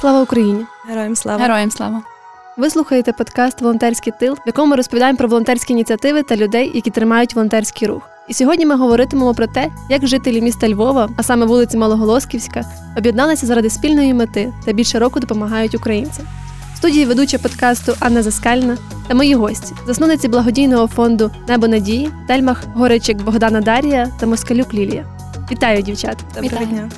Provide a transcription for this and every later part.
Слава Україні! Героям слава! Героям слава! Ви слухаєте подкаст Волонтерський тил, в якому ми розповідаємо про волонтерські ініціативи та людей, які тримають волонтерський рух. І сьогодні ми говоритимемо про те, як жителі міста Львова, а саме вулиці Малоголосківська, об'єдналися заради спільної мети та більше року допомагають українцям. В студії ведуча подкасту Анна Заскальна та мої гості, засновниці благодійного фонду Небо Надії, Тельмах Горичик Богдана Дарія та Москалюк Лілія. Вітаю, дівчат! Доброго дня!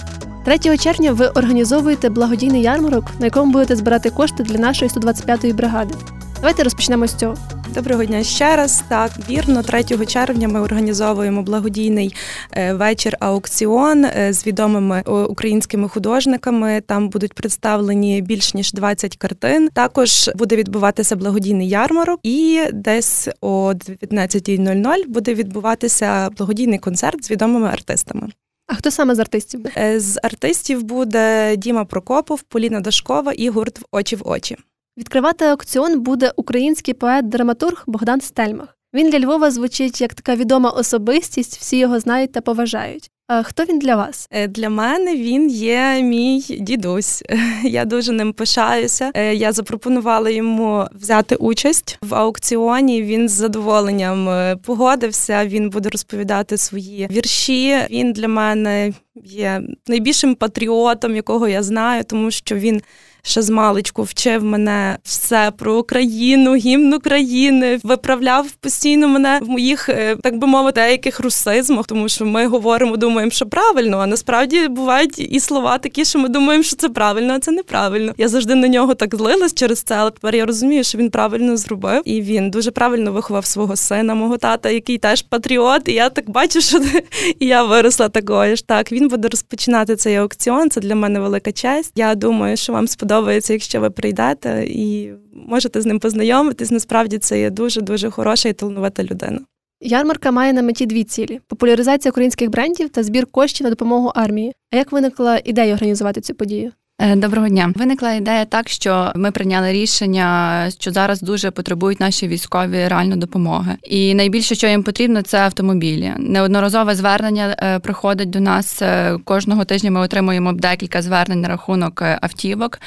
3 червня ви організовуєте благодійний ярмарок, на якому будете збирати кошти для нашої 125-ї бригади. Давайте розпочнемо з цього. Доброго дня ще раз. Так, вірно, 3 червня ми організовуємо благодійний е, вечір аукціон е, з відомими українськими художниками. Там будуть представлені більш ніж 20 картин. Також буде відбуватися благодійний ярмарок, і десь о 19.00 буде відбуватися благодійний концерт з відомими артистами. А хто саме з артистів? Е, з артистів буде Діма Прокопов, Поліна Дашкова і гурт в очі в очі. Відкривати аукціон буде український поет-драматург Богдан Стельмах. Він для Львова звучить як така відома особистість, всі його знають та поважають. Хто він для вас? Е, для мене він є мій дідусь. Я дуже ним пишаюся. Е, я запропонувала йому взяти участь в аукціоні. Він з задоволенням е, погодився. Він буде розповідати свої вірші. Він для мене є найбільшим патріотом, якого я знаю, тому що він ще з маличку вчив мене все про Україну, гімн України, виправляв постійно мене в моїх, так би мовити, деяких русизмах, тому що ми говоримо, думаємо, що правильно, а насправді бувають і слова такі, що ми думаємо, що це правильно, а це неправильно. Я завжди на нього так злилась через це, але тепер я розумію, що він правильно зробив, і він дуже правильно виховав свого сина, мого тата, який теж патріот. І я так бачу, що і я виросла такою ж. Так він буде розпочинати цей аукціон. Це для мене велика честь. Я думаю, що вам сподобається якщо ви прийдете і можете з ним познайомитись. Насправді це є дуже дуже хороша і талановита людина. Ярмарка має на меті дві цілі: популяризація українських брендів та збір коштів на допомогу армії. А як виникла ідея організувати цю подію? Е, доброго дня. Виникла ідея так, що ми прийняли рішення, що зараз дуже потребують наші військові реально допомоги. І найбільше, що їм потрібно, це автомобілі. Неодноразове звернення е, приходить до нас е, кожного тижня. Ми отримуємо декілька звернень на рахунок автівок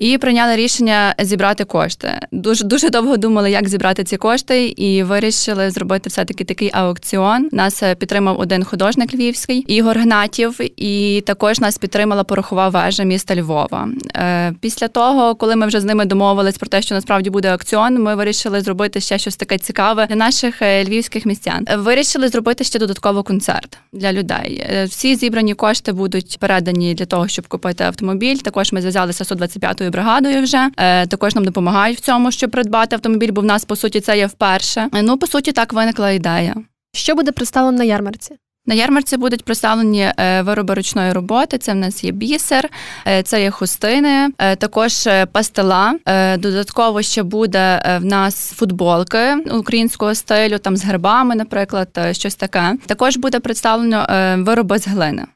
і прийняли рішення зібрати кошти. Дуже дуже довго думали, як зібрати ці кошти, і вирішили зробити все таки такий аукціон. Нас е, підтримав один художник львівський Ігор Гнатів, і також нас підтримала порохова вежа міста Львова. Е, після того, коли ми вже з ними домовились про те, що насправді буде аукціон, ми вирішили зробити ще щось таке цікаве для наших е, львівських містян. Вирішили зробити ще додатково концерт для людей. Всі зібрані кошти будуть передані для того, щоб купити автомобіль. Також ми зв'язалися з 125-ю нашою бригадою вже е, також нам допомагають в цьому, щоб придбати автомобіль, бо в нас по суті це є вперше. Е, ну по суті, так виникла ідея. Що буде представлено на ярмарці? На ярмарці будуть представлені е, вироби ручної роботи. Це в нас є бісер, це є хустини, також пастила. Додатково ще буде в нас футболки українського стилю, там з гербами, наприклад, щось таке. Також буде представлено вироби з глини.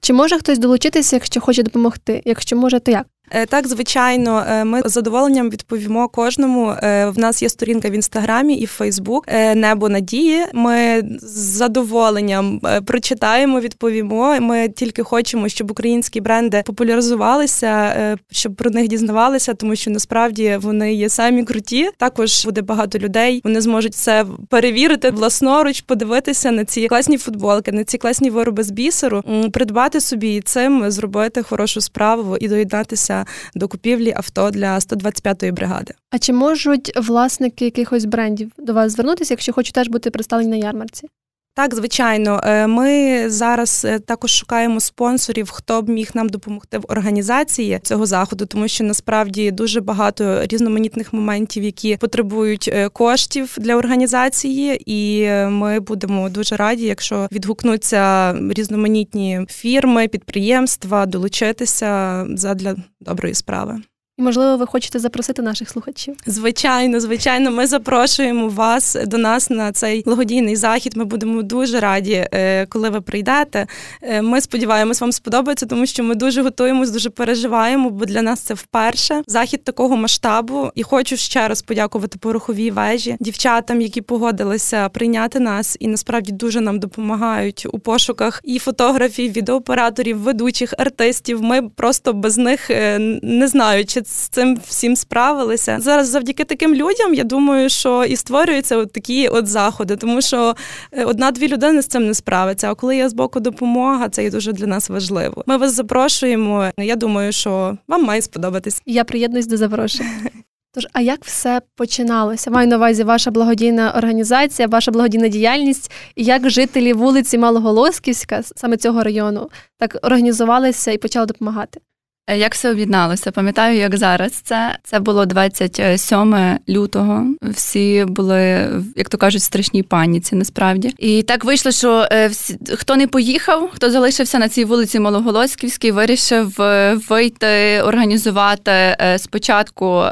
Чи може хтось долучитися, якщо хоче допомогти? Якщо може, то як? Е, так, звичайно, е, ми з задоволенням відповімо кожному. Е, в нас є сторінка в інстаграмі і в Фейсбук Небо Надії. Ми з задоволенням прочитаємо, відповімо. Ми тільки хочемо, щоб українські бренди популяризувалися, щоб про них дізнавалися, тому що насправді вони є самі круті. Також буде багато людей. Вони зможуть все перевірити власноруч, подивитися на ці класні футболки, на ці класні вироби з бісеру, придбати собі і цим зробити хорошу справу і доєднатися до купівлі авто для 125-ї бригади. А чи можуть власники якихось брендів до вас звернутися, якщо хочуть теж бути представлені на ярмарці? Так, звичайно, е, ми зараз е, також шукаємо спонсорів, хто б міг нам допомогти в організації цього заходу, тому що насправді дуже багато різноманітних моментів, які потребують е, коштів для організації, і ми будемо дуже раді, якщо відгукнуться різноманітні фірми, підприємства, долучитися задля доброї справи. І, можливо, ви хочете запросити наших слухачів? Звичайно, звичайно, ми запрошуємо вас до нас на цей благодійний захід. Ми будемо дуже раді, е, коли ви прийдете. Е, ми сподіваємось, вам сподобається, тому що ми дуже готуємось, дуже переживаємо, бо для нас це вперше захід такого масштабу. І хочу ще раз подякувати пороховій вежі, дівчатам, які погодилися прийняти нас, і насправді дуже нам допомагають у пошуках і фотографів, відеооператорів, ведучих артистів. Ми просто без них е, не знаю, чи з цим всім справилися. Зараз завдяки таким людям я думаю, що і створюються от такі от заходи, тому що е, одна-дві людини з цим не справиться. А коли є з боку допомога, це є дуже для нас важливо. Ми вас запрошуємо. Я думаю, що вам має сподобатись. Я приєднуюсь до запрошення. Тож, а як все починалося? Маю на увазі ваша благодійна організація, ваша благодійна діяльність, і як жителі вулиці Малоголосківська, саме цього району, так організувалися і почали допомагати? Е, як все об'єдналося? Пам'ятаю, як зараз це Це було 27 лютого. Всі були, як то кажуть, в страшній паніці. Насправді, і так вийшло, що е, всі, хто не поїхав, хто залишився на цій вулиці Малоголоськівській, вирішив е, вийти, організувати спочатку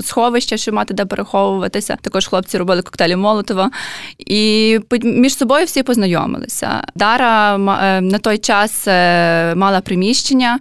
сховище, щоб мати де переховуватися. Також хлопці робили коктейлі Молотова, і між собою всі познайомилися. Дара на той час мала приміщення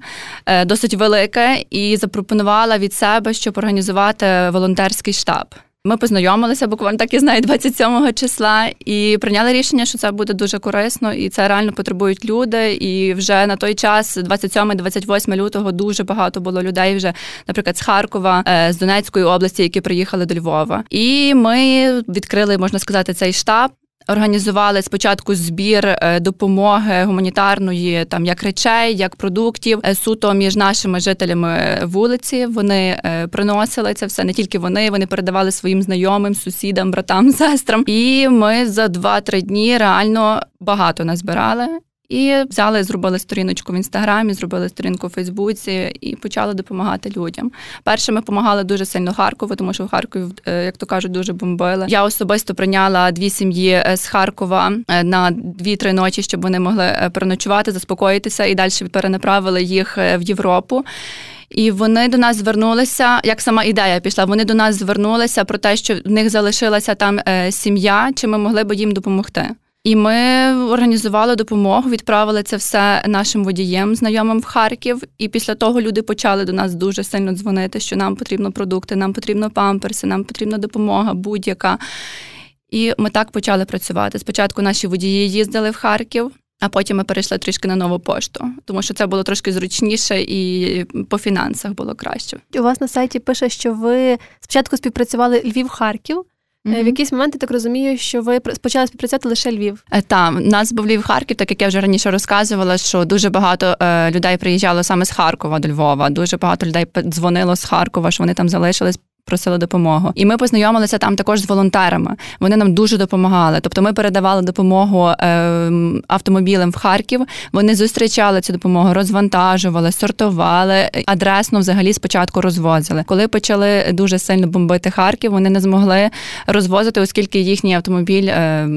досить велике і запропонувала від себе, щоб організувати волонтерський штаб. Ми познайомилися буквально так і знаю 27 числа, і прийняли рішення, що це буде дуже корисно, і це реально потребують люди. І вже на той час, 27-28 лютого, дуже багато було людей. Вже, наприклад, з Харкова, е, з Донецької області, які приїхали до Львова. І ми відкрили, можна сказати, цей штаб. Організували спочатку збір е, допомоги гуманітарної, там як речей, як продуктів, е, суто між нашими жителями вулиці. Вони е, приносили це все не тільки вони, вони передавали своїм знайомим, сусідам, братам, сестрам. І ми за 2-3 дні реально багато назбирали. І взяли, зробили сторіночку в інстаграмі, зробили сторінку в Фейсбуці і почали допомагати людям. Перше ми допомагали дуже сильно Харкову, тому що в Харкові, е, як то кажуть, дуже бомбили. Я особисто прийняла дві сім'ї е, з Харкова е, на дві-три ночі, щоб вони могли переночувати, заспокоїтися і далі перенаправили їх в Європу. І вони до нас звернулися, як сама ідея пішла. Вони до нас звернулися про те, що в них залишилася там сім'я, чи ми могли б їм допомогти. І ми організували допомогу, відправили це все нашим водієм, знайомим в Харків. І після того люди почали до нас дуже сильно дзвонити, що нам потрібно продукти, нам потрібно памперси, нам потрібна допомога будь-яка. І ми так почали працювати. Спочатку наші водії їздили в Харків. А потім ми перейшли трішки на нову пошту, тому що це було трошки зручніше і по фінансах було краще. У вас на сайті пише, що ви спочатку співпрацювали Львів-Харків, Mm-hmm. В якийсь момент я так розумію, що ви почали співпрацювати лише Львів. Е, так, нас був Львів Харків, так як я вже раніше розказувала, що дуже багато е, людей приїжджало саме з Харкова до Львова. Дуже багато людей дзвонило з Харкова, що вони там залишились просили допомогу. І ми познайомилися там також з волонтерами. Вони нам дуже допомагали. Тобто, ми передавали допомогу е, автомобілем в Харків. Вони зустрічали цю допомогу, розвантажували, сортували, адресно взагалі спочатку розвозили. Коли почали дуже сильно бомбити Харків, вони не змогли розвозити, оскільки їхній автомобіль е,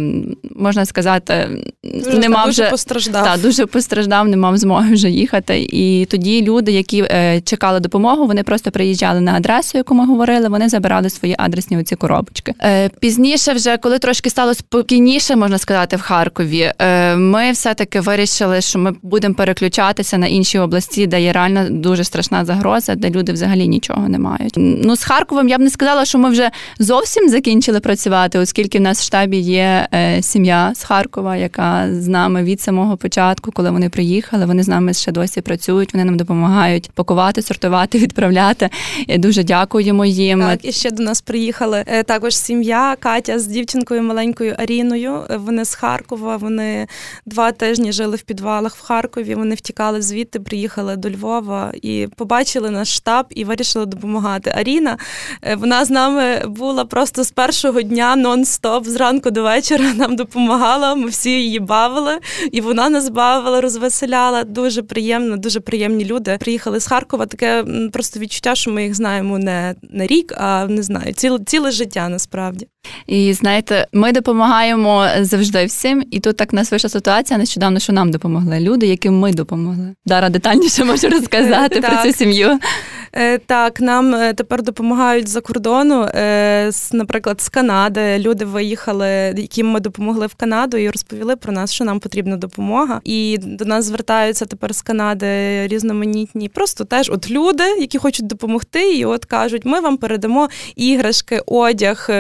можна сказати, дуже, не мав вже постраждав. Та, дуже постраждав, не мав змоги вже їхати. І тоді люди, які е, чекали допомогу, вони просто приїжджали на адресу, яку ми говорили говорили, вони забирали свої адресні оці коробочки. Е, Пізніше, вже коли трошки стало спокійніше, можна сказати, в Харкові, е, ми все-таки вирішили, що ми будемо переключатися на інші області, де є реально дуже страшна загроза, де люди взагалі нічого не мають. Ну з Харковом я б не сказала, що ми вже зовсім закінчили працювати, оскільки в нас в штабі є е, сім'я з Харкова, яка з нами від самого початку, коли вони приїхали, вони з нами ще досі працюють. Вони нам допомагають пакувати, сортувати, відправляти. Дуже дякуємо їм їм. Так, і ще до нас приїхали е, також сім'я Катя з дівчинкою маленькою Аріною. Е, вони з Харкова. Вони два тижні жили в підвалах в Харкові. Вони втікали звідти, приїхали до Львова і побачили наш штаб і вирішили допомагати. Аріна е, вона з нами була просто з першого дня нон-стоп, зранку до вечора нам допомагала. Ми всі її бавили, і вона нас бавила, розвеселяла. Дуже приємно, дуже приємні люди. Приїхали з Харкова. Таке просто відчуття, що ми їх знаємо не, не рік, а не знаю, ціле, ціле життя насправді. І знаєте, ми допомагаємо завжди всім, і тут так нас вийшла ситуація нещодавно, що нам допомогли люди, яким ми допомогли. Дара детальніше можу розказати про цю сім'ю. Е, так, нам е, тепер допомагають за кордону, наприклад, з Канади. Люди виїхали, яким ми допомогли в Канаду, і розповіли про нас, що нам потрібна допомога. І до нас звертаються тепер з Канади різноманітні, просто теж от люди, які хочуть допомогти, і от кажуть, ми вам передамо іграшки, одяг,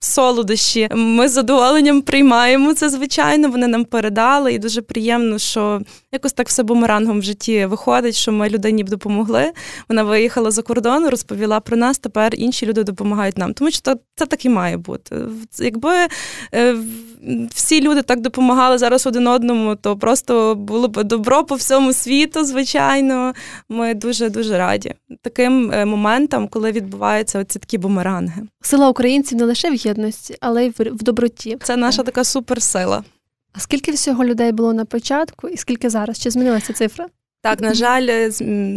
солодощі. Ми з задоволенням приймаємо це, звичайно. Вони нам передали, і дуже приємно, що якось так все бумерангом в житті виходить, що ми людині допомогли. Вона виїхала за кордон, розповіла про нас. Тепер інші люди допомагають нам. Тому що це так і має бути. Якби е, всі люди так допомагали зараз один одному, то просто було б добро по всьому світу. Звичайно, ми дуже дуже раді таким е, моментам, коли відбуваються оці такі бумеранги. Сила українців не лише в єдності, але й в доброті. Це наша така суперсила. А скільки всього людей було на початку, і скільки зараз? Чи змінилася цифра? Так, на жаль, е,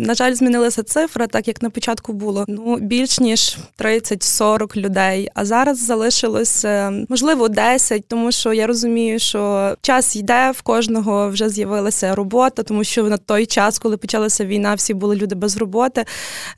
на жаль, змінилася цифра, так як на початку було ну більш ніж 30-40 людей. А зараз залишилось можливо 10, тому що я розумію, що час йде в кожного вже з'явилася робота, тому що на той час, коли почалася війна, всі були люди без роботи.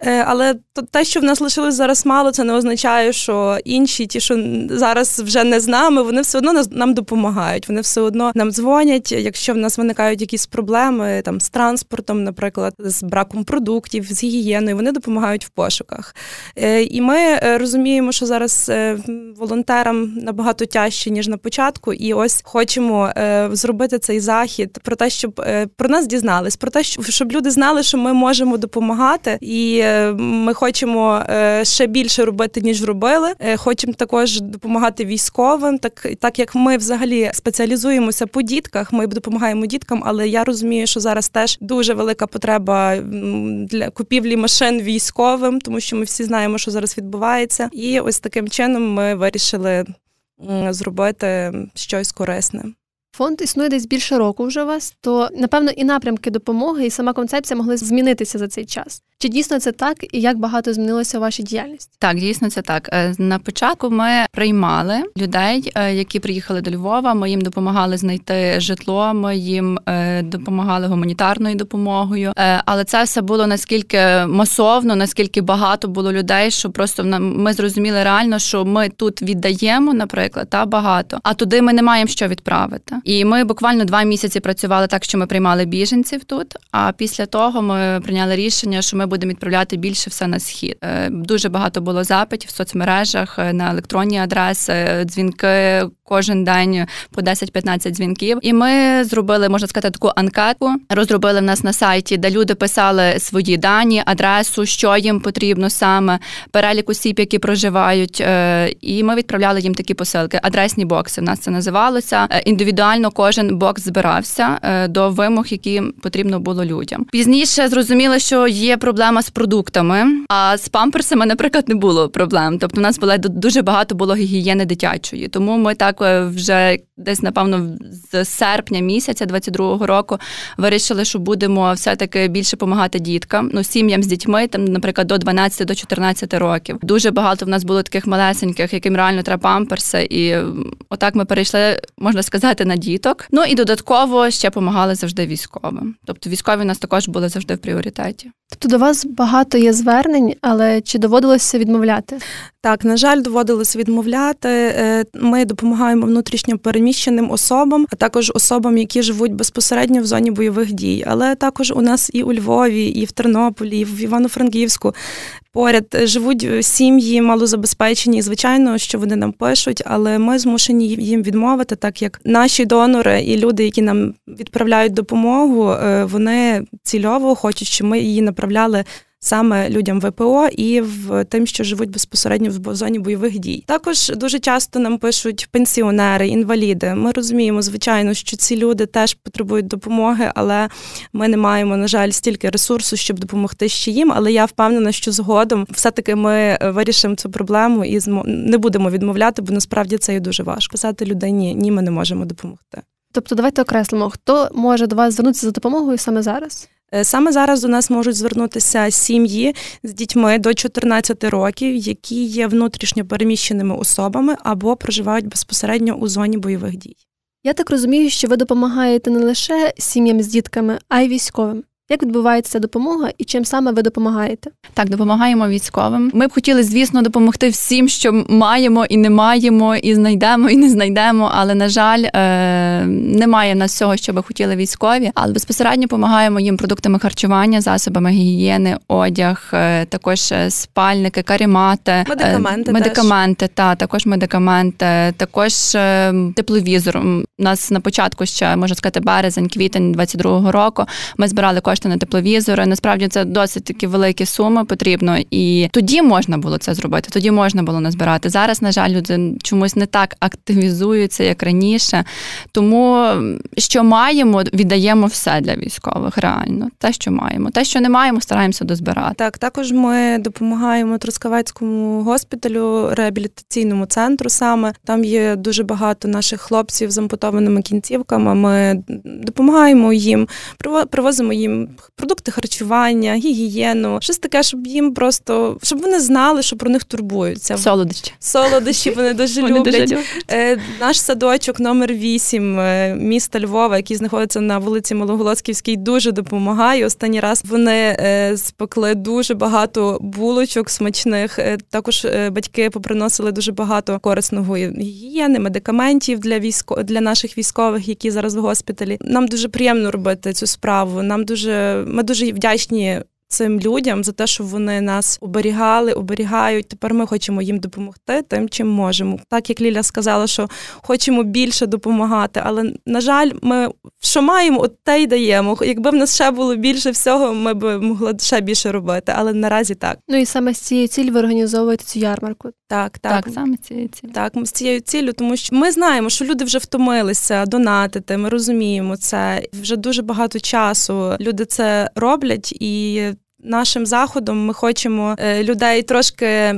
Е, але те, що в нас лишилось зараз мало, це не означає, що інші, ті, що зараз вже не з нами, вони все одно нам допомагають. Вони все одно нам дзвонять. Якщо в нас виникають якісь проблеми там з транспортом, транспортом, наприклад, з браком продуктів, з гігієною, вони допомагають в пошуках. Е, і ми е, розуміємо, що зараз е, волонтерам набагато тяжче, ніж на початку, і ось хочемо зробити цей захід про те, щоб про нас дізнались, про те, щоб люди знали, що ми можемо допомагати, і ми хочемо ще більше робити, ніж робили. Хочемо також допомагати військовим, так так як ми взагалі спеціалізуємося по дітках, ми допомагаємо діткам, але я розумію, що зараз теж дуже дуже велика потреба для купівлі машин військовим, тому що ми всі знаємо, що зараз відбувається. І ось таким чином ми вирішили зробити щось корисне. Фонд існує десь більше року вже у вас, то напевно і напрямки допомоги, і сама концепція могли змінитися за цей час. Чи дійсно це так, і як багато змінилося ваша діяльність? Так, дійсно це так. Е, на початку ми приймали людей, е, які приїхали до Львова. Ми їм допомагали знайти житло. Ми їм е, допомагали гуманітарною допомогою. Але це все було наскільки масовно, наскільки багато було людей, що просто ми зрозуміли реально, що ми тут віддаємо, наприклад, та багато, а туди ми не маємо що відправити. І ми буквально два місяці працювали так, що ми приймали біженців тут. А після того ми прийняли рішення, що ми будемо відправляти більше все на схід. Е, дуже багато було запитів в соцмережах е, на електронні адреси, дзвінки кожен день по 10-15 дзвінків. І ми зробили, можна сказати, таку анкету. Розробили в нас на сайті, де люди писали свої дані, адресу, що їм потрібно саме, перелік осіб, які проживають. Е, і ми відправляли їм такі посилки. Адресні бокси. В нас це називалося. Індивідуально кожен бокс збирався до вимог, які потрібно було людям. Пізніше зрозуміли, що є проблема з продуктами, а з памперсами, наприклад, не було проблем. Тобто, у нас було дуже багато було гігієни дитячої. Тому ми так е, вже десь, напевно, з серпня місяця 22-го року вирішили, що будемо все-таки більше допомагати діткам, ну сім'ям з дітьми, там, наприклад, до 12 до 14 років. Дуже багато в нас було таких малесеньких, яким реально треба памперси. І отак ми перейшли, можна сказати, на діток. Ну і додатково ще допомагали завжди військовим. Тобто військові у нас також були завжди в пріоритеті. Тобто до вас багато є звернень, але чи доводилося відмовляти? Так, на жаль, доводилось відмовляти. Е, ми допомагаємо внутрішньо переміщеним особам, а також особам, які живуть безпосередньо в зоні бойових дій. Але також у нас і у Львові, і в Тернополі, і в Івано-Франківську поряд живуть сім'ї малозабезпечені. І, Звичайно, що вони нам пишуть, але ми змушені їм відмовити, так як наші донори і люди, які нам відправляють допомогу, е, вони цільово хочуть, щоб ми її направляли саме людям ВПО і в тим, що живуть безпосередньо в зоні бойових дій. Також дуже часто нам пишуть пенсіонери, інваліди. Ми розуміємо, звичайно, що ці люди теж потребують допомоги, але ми не маємо, на жаль, стільки ресурсу, щоб допомогти ще їм. Але я впевнена, що згодом все-таки ми вирішимо цю проблему і не будемо відмовляти, бо насправді це є дуже важко. Писати людині ні, ми не можемо допомогти. Тобто, давайте окреслимо, хто може до вас звернутися за допомогою саме зараз. Е, саме зараз до нас можуть звернутися сім'ї з дітьми до 14 років, які є внутрішньо переміщеними особами або проживають безпосередньо у зоні бойових дій. Я так розумію, що ви допомагаєте не лише сім'ям з дітками, а й військовим. Як відбувається ця допомога і чим саме ви допомагаєте? Так, допомагаємо військовим. Ми б хотіли, звісно, допомогти всім, що маємо і не маємо, і знайдемо, і не знайдемо. Але на жаль, е, немає в нас всього, що би хотіли військові. Але безпосередньо допомагаємо їм продуктами харчування, засобами гігієни, одяг, е, також спальники, карімати, медикаменти, медикаменти, та також медикаменти, також тепловізор. У нас на початку ще можна сказати березень, квітень 22-го року. Ми збирали кошти на тепловізори. Насправді це досить такі великі суми потрібно, і тоді можна було це зробити. Тоді можна було назбирати. Зараз, на жаль, люди чомусь не так активізуються, як раніше. Тому що маємо, віддаємо все для військових. Реально, те, що маємо, те, що не маємо, стараємося дозбирати. Так, також ми допомагаємо Трускавецькому госпіталю, реабілітаційному центру. Саме там є дуже багато наших хлопців з ампутованими кінцівками. Ми допомагаємо їм, привозимо їм продукти харчування, гігієну, щось таке, щоб їм просто щоб вони знали, що про них турбуються. Солодощі. Солодощі вони дуже вони люблять. Дуже е, Наш садочок номер 8 е, міста Львова, який знаходиться на вулиці Малоголоцьківській, дуже допомагає. Останній раз вони е, спекли дуже багато булочок смачних. Також батьки поприносили дуже багато корисного гігієни, медикаментів для військо для наших військових, які зараз в госпіталі. Нам дуже приємно робити цю справу. Нам дуже ми дуже вдячні цим людям за те, що вони нас оберігали, оберігають. Тепер ми хочемо їм допомогти тим, чим можемо. Так як Ліля сказала, що хочемо більше допомагати, але на жаль, ми що маємо, от те й даємо. Якби в нас ще було більше всього, ми б могли ще більше робити. Але наразі так. Ну і саме з цією цілі ви організовуєте цю ярмарку. Так, так, так саме цією цілі. Так, з цією ціллю, тому що ми знаємо, що люди вже втомилися донатити. Ми розуміємо це. Вже дуже багато часу люди це роблять і. Нашим заходом ми хочемо е, людей трошки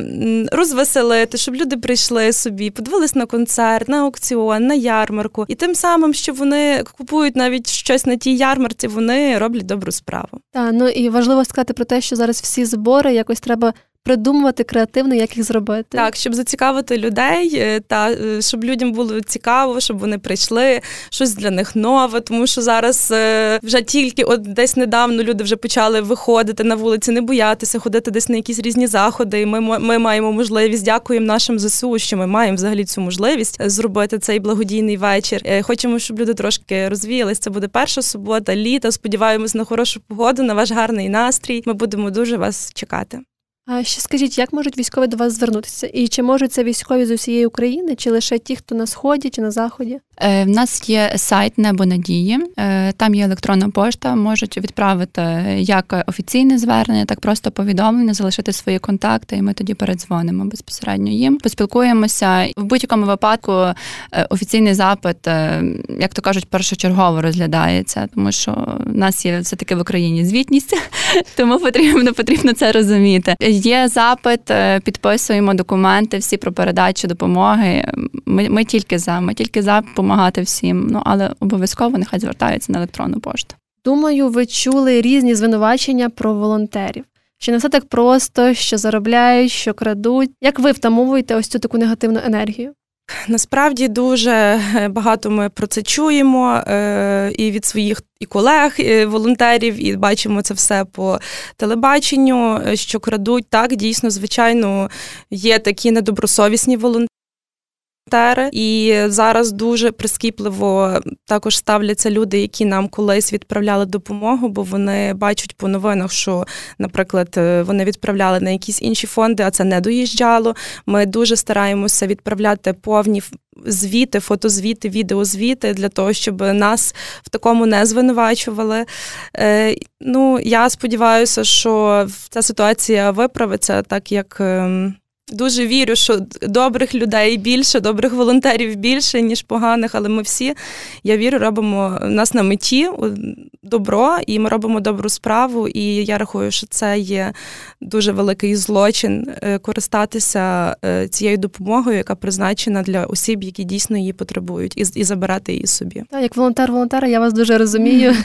розвеселити, щоб люди прийшли собі, подивились на концерт, на аукціон, на ярмарку, і тим самим, що вони купують навіть щось на тій ярмарці, вони роблять добру справу. Так, ну і важливо сказати про те, що зараз всі збори якось треба придумувати креативно, як їх зробити. Так, щоб зацікавити людей, е, та е, щоб людям було цікаво, щоб вони прийшли, щось для них нове, тому що зараз е, вже тільки от десь недавно люди вже почали виходити на вулиці, не боятися, ходити десь на якісь різні заходи. І ми ми маємо можливість. Дякуємо нашим ЗСУ, що ми маємо взагалі цю можливість зробити цей благодійний вечір. Хочемо, щоб люди трошки розвіялись. Це буде перша субота, літа. Сподіваємось на хорошу погоду, на ваш гарний настрій. Ми будемо дуже вас чекати. А ще скажіть, як можуть військові до вас звернутися? І чи можуть це військові з усієї України, чи лише ті, хто на сході чи на заході? Е, в нас є сайт Небо Надії, е, там є електронна пошта. Можуть відправити як офіційне звернення, так просто повідомлення, залишити свої контакти, і ми тоді передзвонимо безпосередньо їм. Поспілкуємося в будь-якому випадку. Е, офіційний запит, як то кажуть, першочергово розглядається, тому що в нас є все таки в Україні звітність, тому потрібно потрібно це розуміти. Є запит, підписуємо документи, всі про передачу допомоги. Ми ми тільки за, ми тільки за допомагати всім. Ну але обов'язково нехай звертаються на електронну пошту. Думаю, ви чули різні звинувачення про волонтерів. Що не все так просто, що заробляють, що крадуть. Як ви втамовуєте ось цю таку негативну енергію? Насправді дуже е, багато ми про це чуємо е, і від своїх і колег, і волонтерів, і бачимо це все по телебаченню, е, що крадуть. Так, дійсно, звичайно, є такі недобросовісні волонтери. І зараз дуже прискіпливо також ставляться люди, які нам колись відправляли допомогу, бо вони бачать по новинах, що, наприклад, е, вони відправляли на якісь інші фонди, а це не доїжджало. Ми дуже стараємося відправляти повні звіти, фотозвіти, відеозвіти для того, щоб нас в такому не звинувачували. Е, Ну, я сподіваюся, що ця ситуація виправиться, так як. Ем, Дуже вірю, що добрих людей більше, добрих волонтерів більше, ніж поганих, але ми всі, я вірю, робимо нас на меті добро, і ми робимо добру справу. І я рахую, що це є дуже великий злочин е, користатися е, цією допомогою, яка призначена для осіб, які дійсно її потребують, і і забирати її собі. Так, як волонтер волонтера, я вас дуже розумію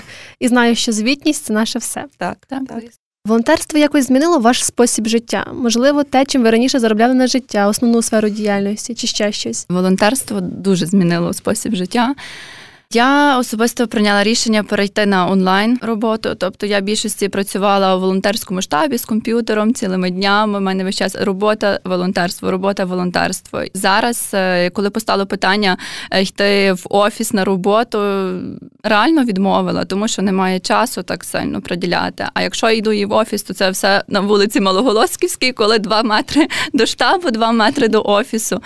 і знаю, що звітність це наше все. Так, так. так. Волонтерство якось змінило ваш спосіб життя? Можливо, те, чим ви раніше заробляли на життя, основну сферу діяльності чи ще щось? Волонтерство дуже змінило спосіб життя. Я особисто прийняла рішення перейти на онлайн роботу. Тобто я більшості працювала у волонтерському штабі з комп'ютером цілими днями. У мене весь час робота, волонтерство, робота, волонтерство. Зараз, е, коли постало питання е, йти в офіс на роботу, реально відмовила, тому що немає часу так сильно приділяти. А якщо йду і в офіс, то це все на вулиці Малоголосківській, коли два метри до штабу, два метри до офісу.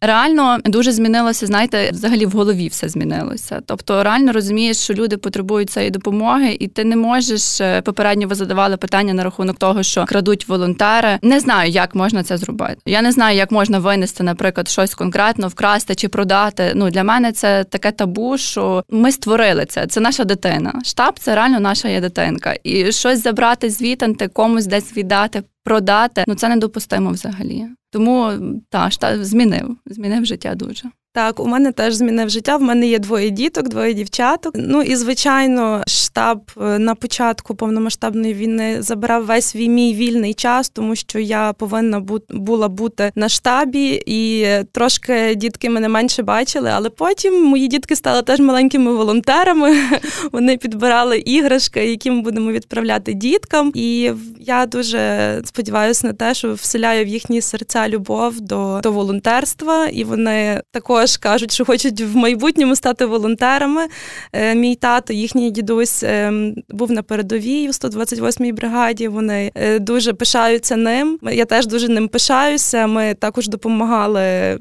Реально дуже змінилося, знаєте, взагалі в голові все змінилося. Тобто, реально розумієш, що люди потребують цієї допомоги, і ти не можеш е, попередньо ви задавали питання на рахунок того, що крадуть волонтери. Не знаю, як можна це зробити. Я не знаю, як можна винести, наприклад, щось конкретно, вкрасти чи продати. Ну для мене це таке табу, що ми створили це. Це наша дитина. Штаб це реально наша є дитинка. І щось забрати звітанти, комусь десь віддати. Продати ну це недопустимо взагалі. Тому та штат змінив, змінив життя дуже. Так, у мене теж змінив життя. В мене є двоє діток, двоє дівчаток. Ну і звичайно, штаб е, на початку повномасштабної війни забирав весь мій вільний час, тому що я повинна була бути на штабі, і трошки дітки мене менше бачили. Але потім мої дітки стали теж маленькими волонтерами. Вони підбирали іграшки, які ми будемо відправляти діткам. І я дуже сподіваюся на те, що вселяю в їхні серця любов до, до волонтерства, і вони також також кажуть, що хочуть в майбутньому стати волонтерами. Е, мій тато, їхній дідусь е, був на передовій у 128-й бригаді. Вони е, дуже пишаються ним. Я теж дуже ним пишаюся. Ми також допомагали.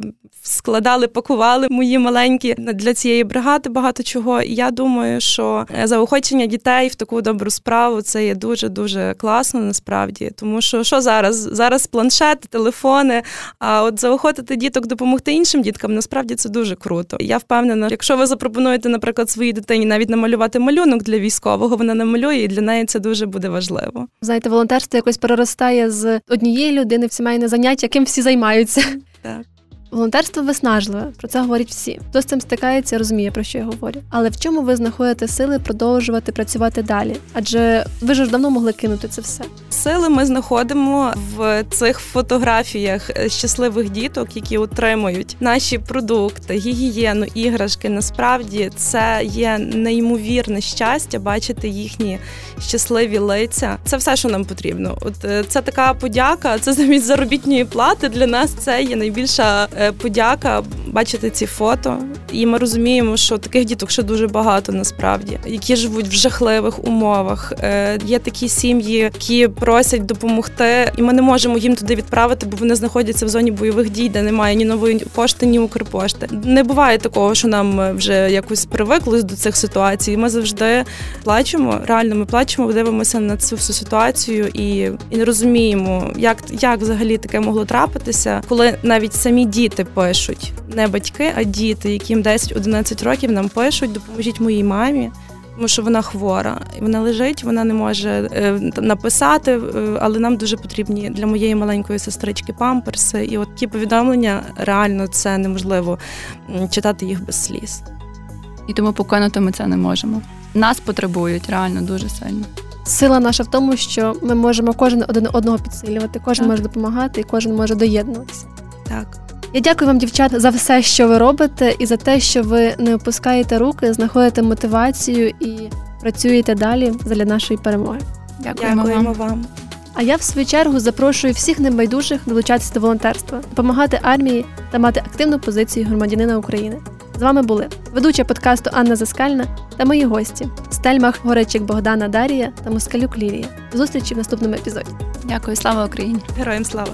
Складали, пакували мої маленькі для цієї бригади багато чого. І я думаю, що заохочення дітей в таку добру справу це є дуже дуже класно насправді. Тому що що зараз? Зараз планшети, телефони. А от заохотити діток допомогти іншим діткам насправді насправді це дуже круто. Я впевнена, якщо ви запропонуєте, наприклад, своїй дитині навіть намалювати малюнок для військового, вона намалює, і для неї це дуже буде важливо. Знаєте, волонтерство якось переростає з однієї людини в сімейне заняття, яким всі займаються. Так. Волонтерство виснажливе, про це говорять всі. Хто з цим стикається, розуміє, про що я говорю. Але в чому ви знаходите сили продовжувати працювати далі? Адже ви ж давно могли кинути це все. Сили ми знаходимо в цих фотографіях щасливих діток, які отримують наші продукти, гігієну, іграшки. Насправді це є неймовірне щастя бачити їхні щасливі лиця. Це все, що нам потрібно. От е, це така подяка. Це замість заробітної плати для нас. Це є найбільша. Е, подяка бачити ці фото, і ми розуміємо, що таких діток ще дуже багато насправді, які живуть в жахливих умовах. Е, є такі сім'ї, які просять допомогти, і ми не можемо їм туди відправити, бо вони знаходяться в зоні бойових дій, де немає ні нової пошти, ні Укрпошти. Не буває такого, що нам вже якось привиклось до цих ситуацій. Ми завжди плачемо. Реально, ми плачемо, дивимося на цю всю ситуацію і і не розуміємо, як як взагалі таке могло трапитися, коли навіть самі діти діти пишуть, не батьки, а діти, яким 10-11 років нам пишуть, допоможіть моїй мамі. Тому що вона хвора, вона лежить, вона не може е, написати, е, але нам дуже потрібні для моєї маленької сестрички памперси. І от ті повідомлення реально це неможливо читати їх без сліз. І тому покинути ми це не можемо. Нас потребують реально дуже сильно. Сила наша в тому, що ми можемо кожен один одного підсилювати, кожен так. може допомагати, і кожен може доєднуватися. Так. Я дякую вам, дівчата, за все, що ви робите, і за те, що ви не опускаєте руки, знаходите мотивацію і працюєте далі для нашої перемоги. Дякуємо, Дякуємо вам. вам. А я в свою чергу запрошую всіх небайдужих долучатися до волонтерства, допомагати армії та мати активну позицію громадянина України. З вами були ведуча подкасту Анна Заскальна та мої гості Стельмах Горечик Богдана Дарія та Москалюк Лілія. До зустрічі в наступному епізоді. Дякую, слава Україні! Героям слава!